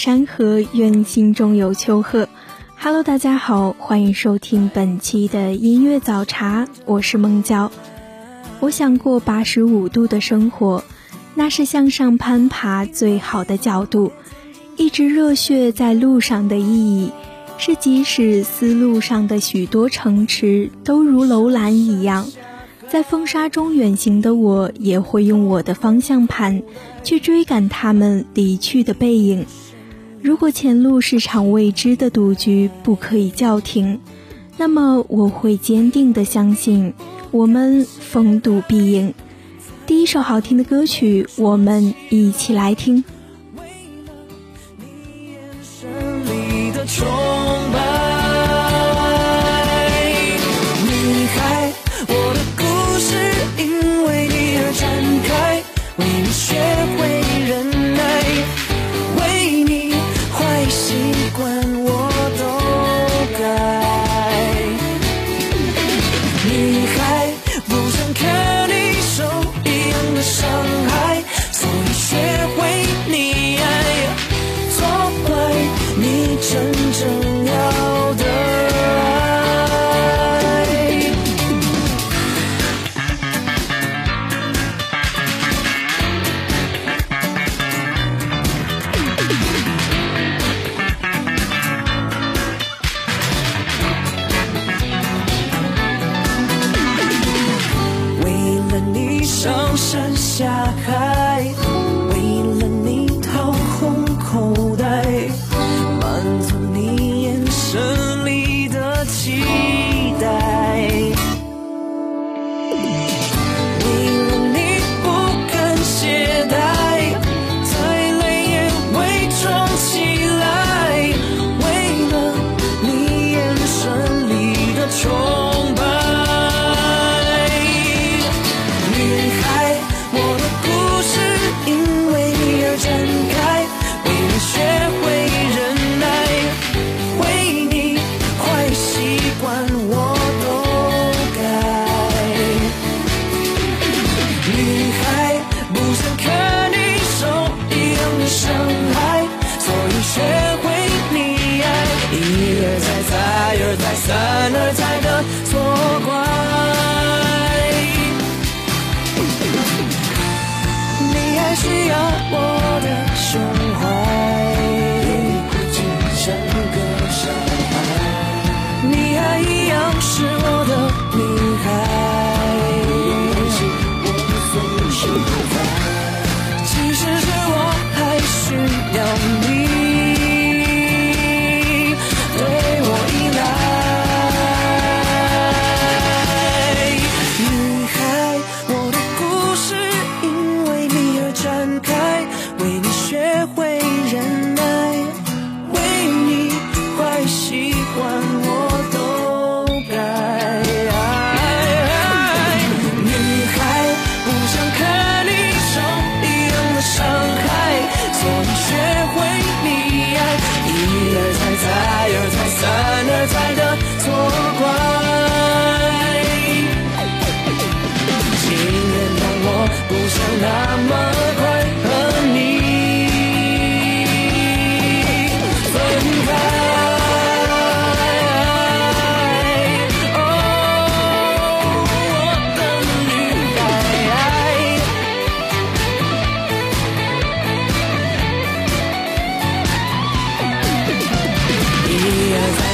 山河，愿心中有丘壑。Hello，大家好，欢迎收听本期的音乐早茶，我是孟娇。我想过八十五度的生活，那是向上攀爬最好的角度。一直热血在路上的意义，是即使思路上的许多城池都如楼兰一样。在风沙中远行的我，也会用我的方向盘去追赶他们离去的背影。如果前路是场未知的赌局，不可以叫停，那么我会坚定的相信，我们逢赌必赢。第一首好听的歌曲，我们一起来听。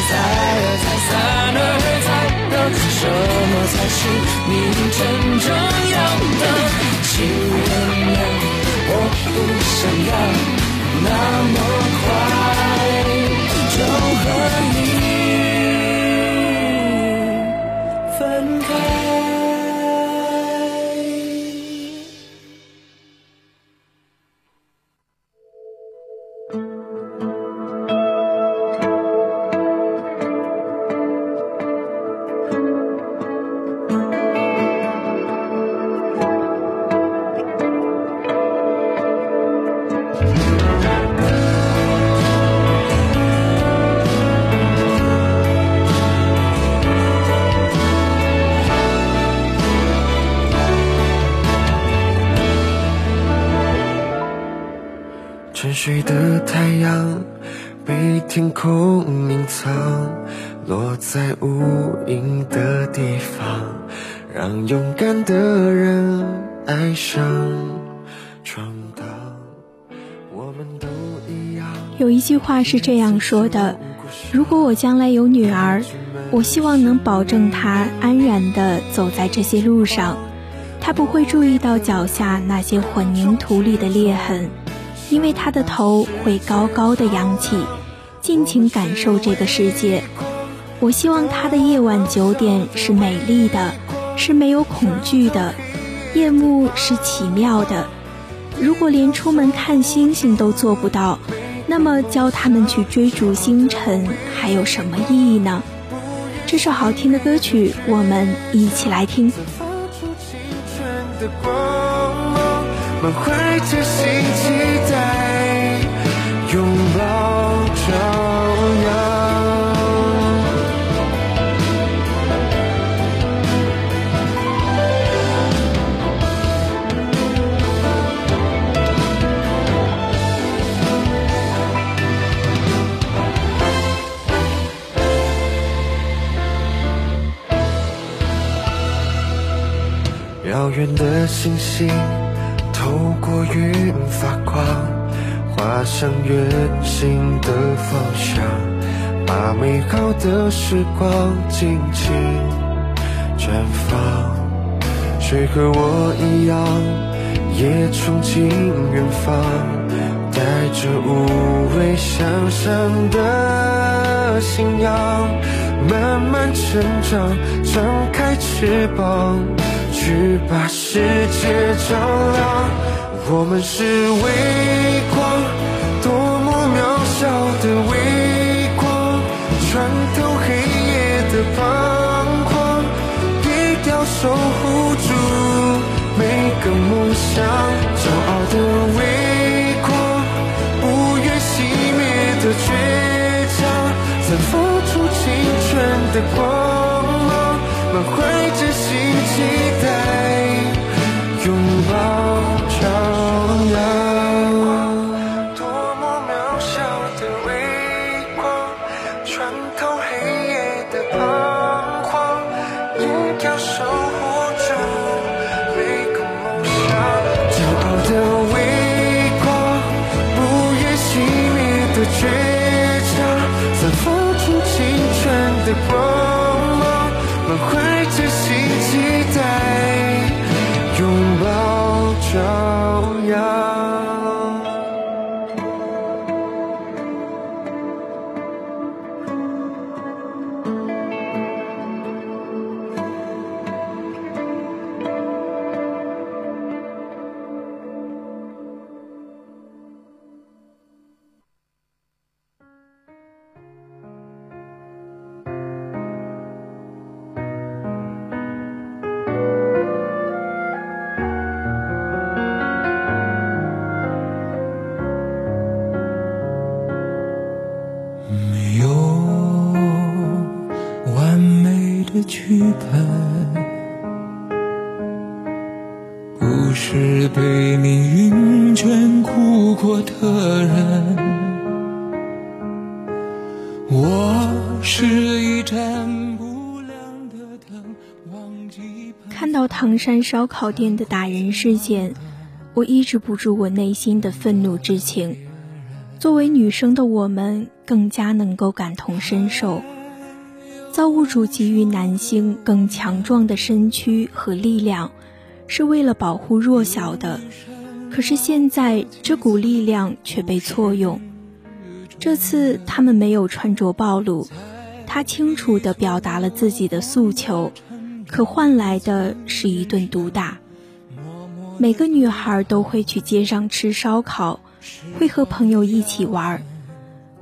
在而再，散而再的，什么才是你真正要的？情人啊，我不想要那么。沉睡的太阳被天空隐藏，落在无垠的地方，让勇敢的人爱上闯荡。我们都一样。有一句话是这样说的：如果我将来有女儿，我希望能保证她安然地走在这些路上，她不会注意到脚下那些混凝土里的裂痕。因为他的头会高高的扬起，尽情感受这个世界。我希望他的夜晚九点是美丽的，是没有恐惧的，夜幕是奇妙的。如果连出门看星星都做不到，那么教他们去追逐星辰还有什么意义呢？这首好听的歌曲，我们一起来听。满怀着新期待，拥抱朝阳。遥远的星星。透过云发光，划向远行的方向，把美好的时光尽情绽放。谁和我一样，也憧憬远方，带着无畏向上的信仰，慢慢成长，张开翅膀。去把世界照亮，我们是微光，多么渺小的微光，穿透黑夜的彷徨，低调守护住每个梦想，骄傲的微光，不愿熄灭的倔强，散发出青春的光芒，满怀剧本，不的人。我是一盏不亮的灯，忘记看到唐山烧烤店的打人事件，我抑制不住我内心的愤怒之情。作为女生的我们，更加能够感同身受。造物主给予男性更强壮的身躯和力量，是为了保护弱小的。可是现在，这股力量却被错用。这次他们没有穿着暴露，他清楚地表达了自己的诉求，可换来的是一顿毒打。每个女孩都会去街上吃烧烤，会和朋友一起玩，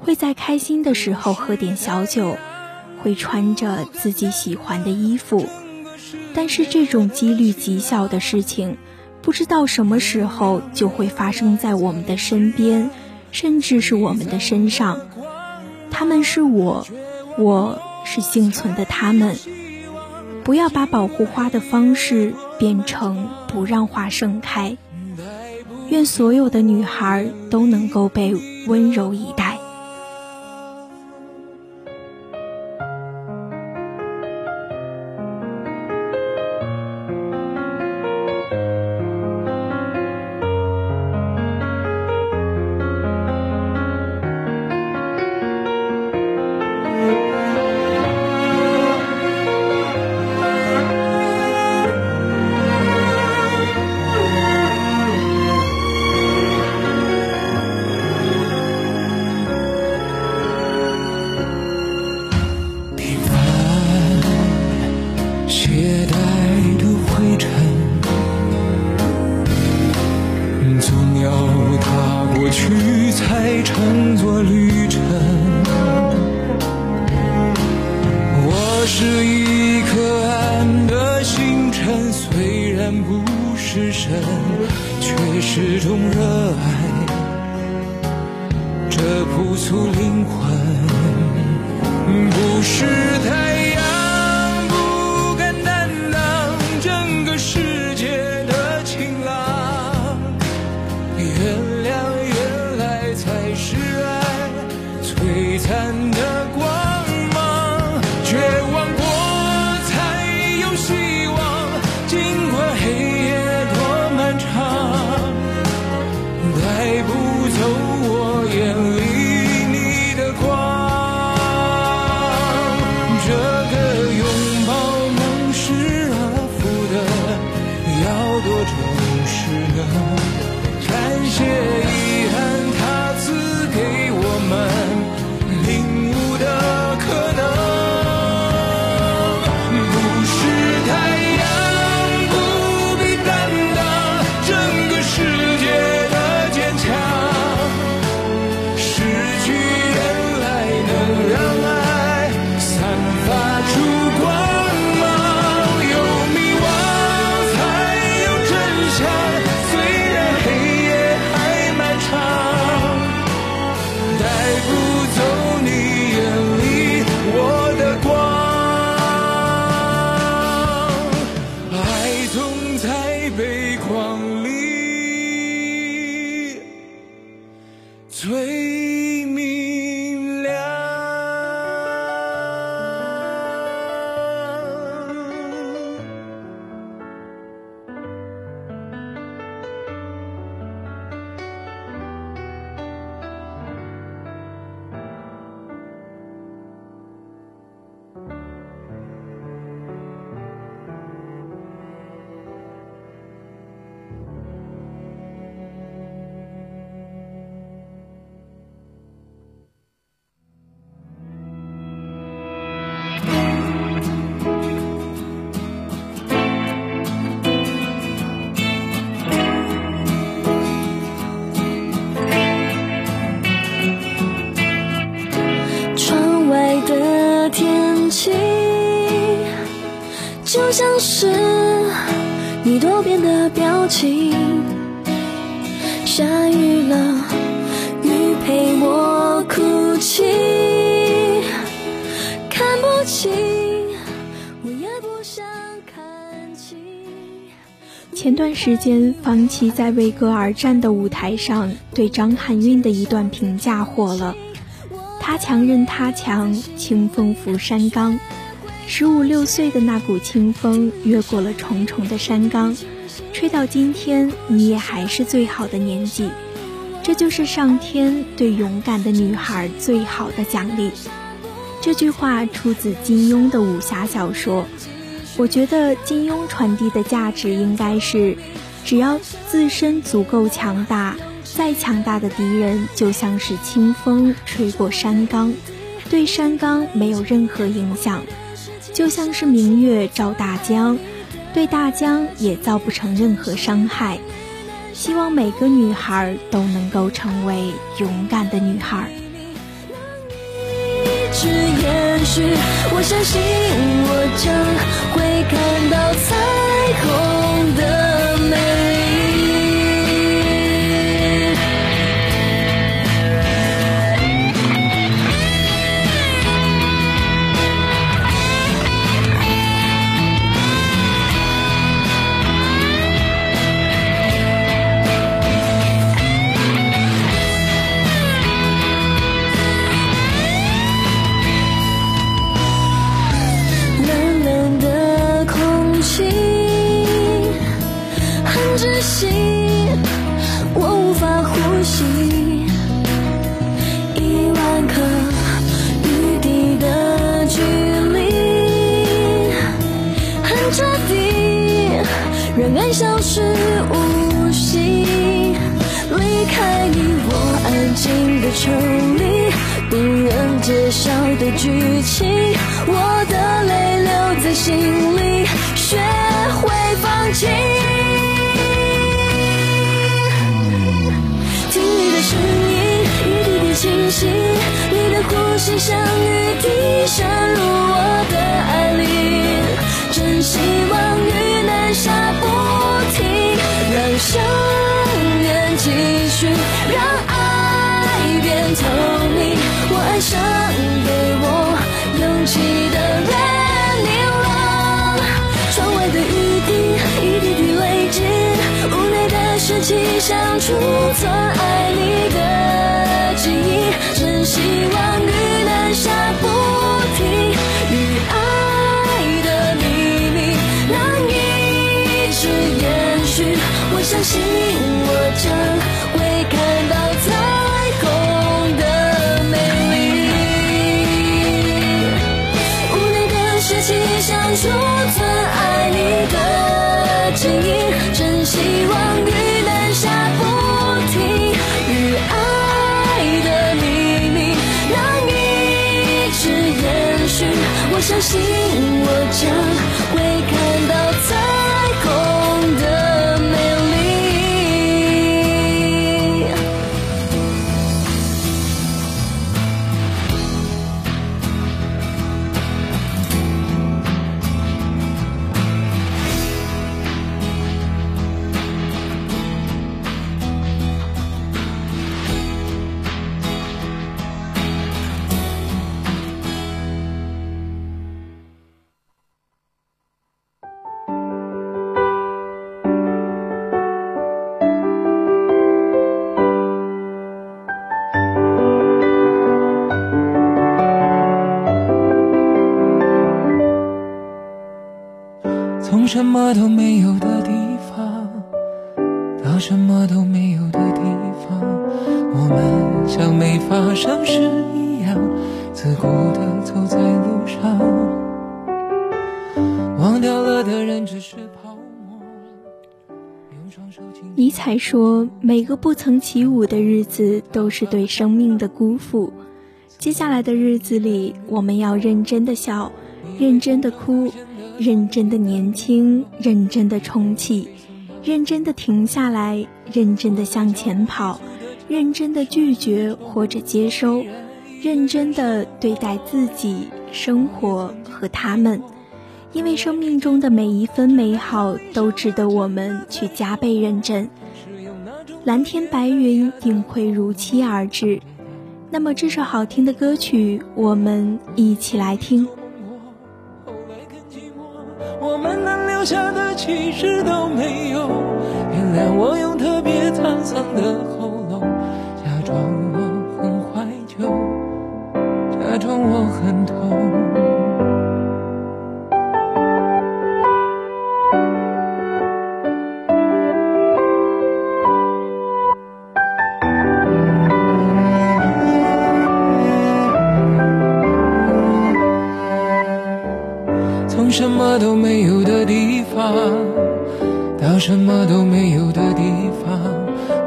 会在开心的时候喝点小酒。会穿着自己喜欢的衣服，但是这种几率极小的事情，不知道什么时候就会发生在我们的身边，甚至是我们的身上。他们是我，我是幸存的他们。不要把保护花的方式变成不让花盛开。愿所有的女孩都能够被温柔以待。携带的灰尘，总要踏过去才成。却已。最表情，下雨了，雨陪我哭泣，看不清，我也不想看清，前段时间，方琦在为歌而战的舞台上对张含韵的一段评价火了：“他强任他强，清风拂山岗。十五六岁的那股清风，越过了重重的山岗，吹到今天，你也还是最好的年纪。这就是上天对勇敢的女孩最好的奖励。”这句话出自金庸的武侠小说。我觉得金庸传递的价值应该是：只要自身足够强大，再强大的敌人就像是清风吹过山岗，对山岗没有任何影响；就像是明月照大江，对大江也造不成任何伤害。希望每个女孩都能够成为勇敢的女孩。是延续，我相信我将会看到彩虹的美。让爱消失无形，离开你我安静的抽离，不忍揭晓的剧情，我的泪留在心里，偏爱说：“每个不曾起舞的日子，都是对生命的辜负。”接下来的日子里，我们要认真的笑，认真的哭。认真的年轻，认真的重启，认真的停下来，认真的向前跑，认真的拒绝或者接收，认真的对待自己、生活和他们，因为生命中的每一分美好都值得我们去加倍认真。蓝天白云定会如期而至，那么这首好听的歌曲，我们一起来听。我们能留下的其实都没有原谅我用特别沧桑的喉咙，假装我很怀旧，假装我很痛。从什么都没有的地方到什么都没有的地方，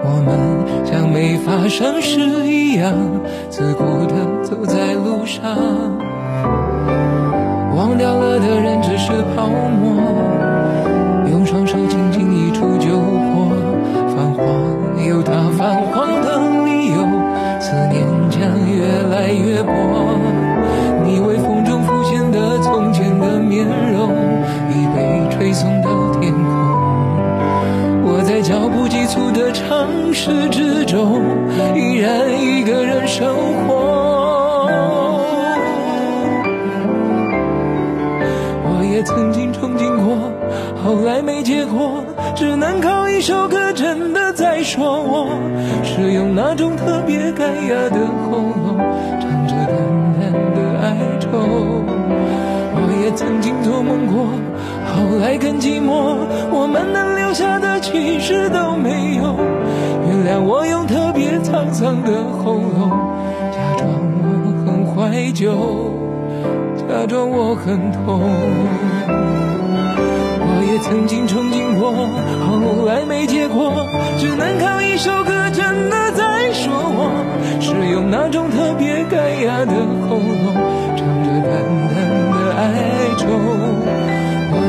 我们像没发生事一样，自顾地走在路上。忘掉了的人只是泡沫，急促的城市之中，依然一个人生活。我也曾经憧憬过，后来没结果，只能靠一首歌真的在说我，是用那种特别干哑的喉咙，唱着淡淡的哀愁。我也曾经做梦过，后来更寂寞，我们能留下的其实都没有。原谅我用特别沧桑的喉咙，假装我很怀旧，假装我很痛。我也曾经憧憬过，后来没结果，只能靠一首歌真的在说我，是用那种特别干哑的喉咙，唱着淡淡的哀愁。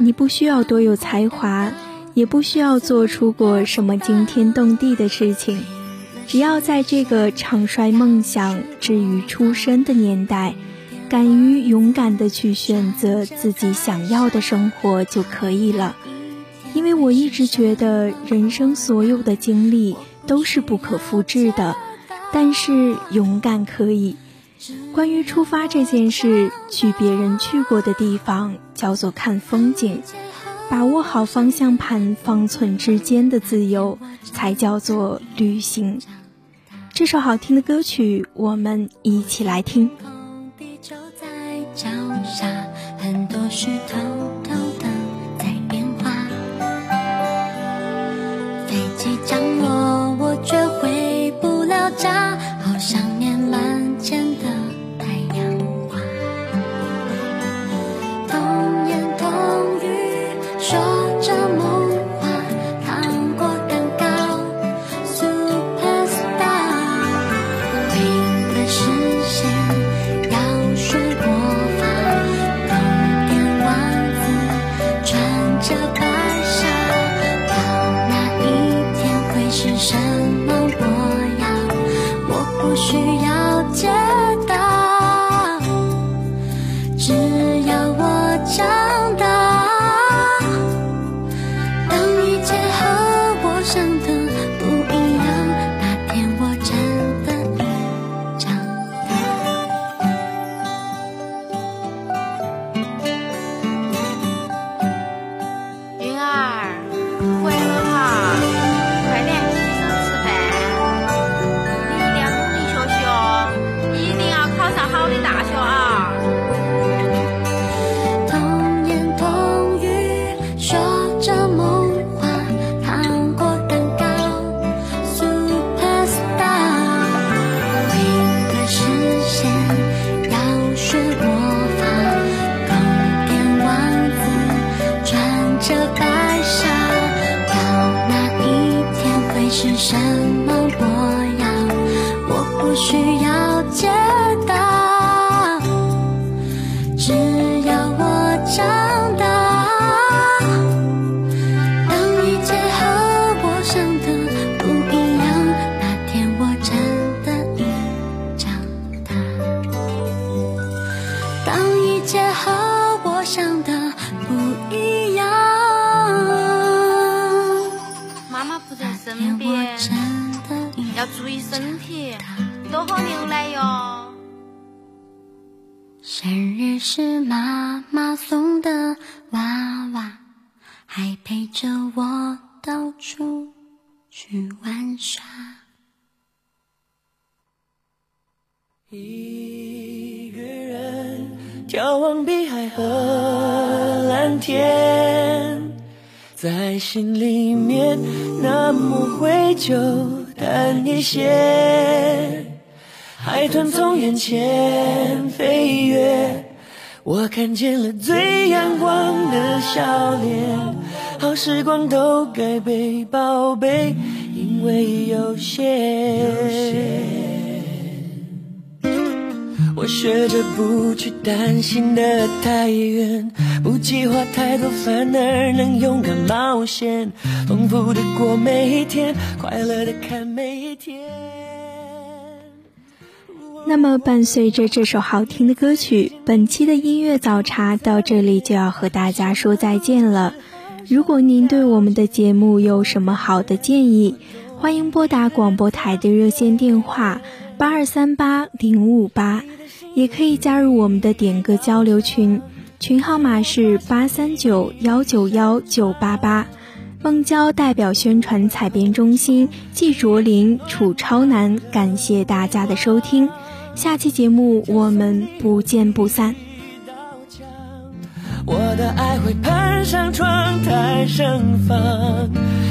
你不需要多有才华，也不需要做出过什么惊天动地的事情，只要在这个唱衰梦想至于出身的年代，敢于勇敢的去选择自己想要的生活就可以了。因为我一直觉得，人生所有的经历都是不可复制的，但是勇敢可以。关于出发这件事，去别人去过的地方叫做看风景，把握好方向盘方寸之间的自由，才叫做旅行。这首好听的歌曲，我们一起来听。飞机降落，我却回不了家，着白纱，到哪一天会是什是妈妈送的娃娃，还陪着我到处去玩耍。一个人眺望碧海和蓝天，在心里面那么灰就淡一些。海豚从眼前飞跃，我看见了最阳光的笑脸。好时光都该被宝贝，因为有限。我学着不去担心的太远，不计划太多，反而能勇敢冒险，丰富的过每一天，快乐的看每一天。那么，伴随着这首好听的歌曲，本期的音乐早茶到这里就要和大家说再见了。如果您对我们的节目有什么好的建议，欢迎拨打广播台的热线电话八二三八零五八，也可以加入我们的点歌交流群，群号码是八三九幺九幺九八八。孟郊代表宣传采编中心季卓林、楚超南，感谢大家的收听。下期节目我们不见不散。我的爱会攀上窗台盛放，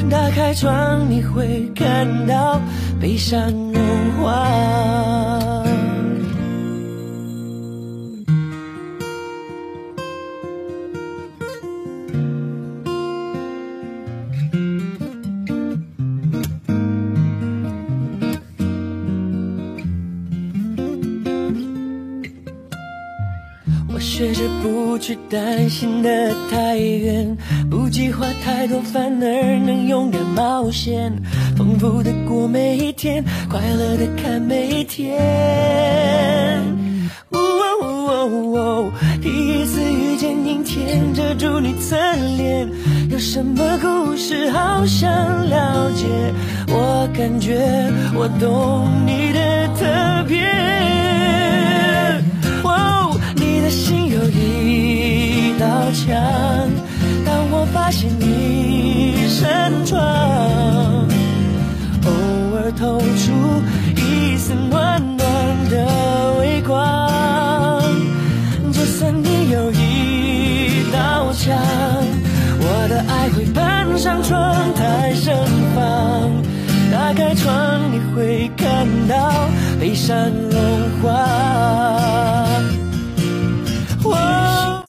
打开窗你会看到悲伤融化。不去担心的太远，不计划太多，反而能勇敢冒险，丰富的过每一天，快乐的看每一天。哦哦哦哦第一次遇见阴天，遮住你侧脸，有什么故事好想了解？我感觉我懂你的特别。道墙，当我发现你身窗，偶尔透出一丝暖暖的微光。就算你有一道墙，我的爱会攀上窗台盛放。打开窗，你会看到悲伤融化。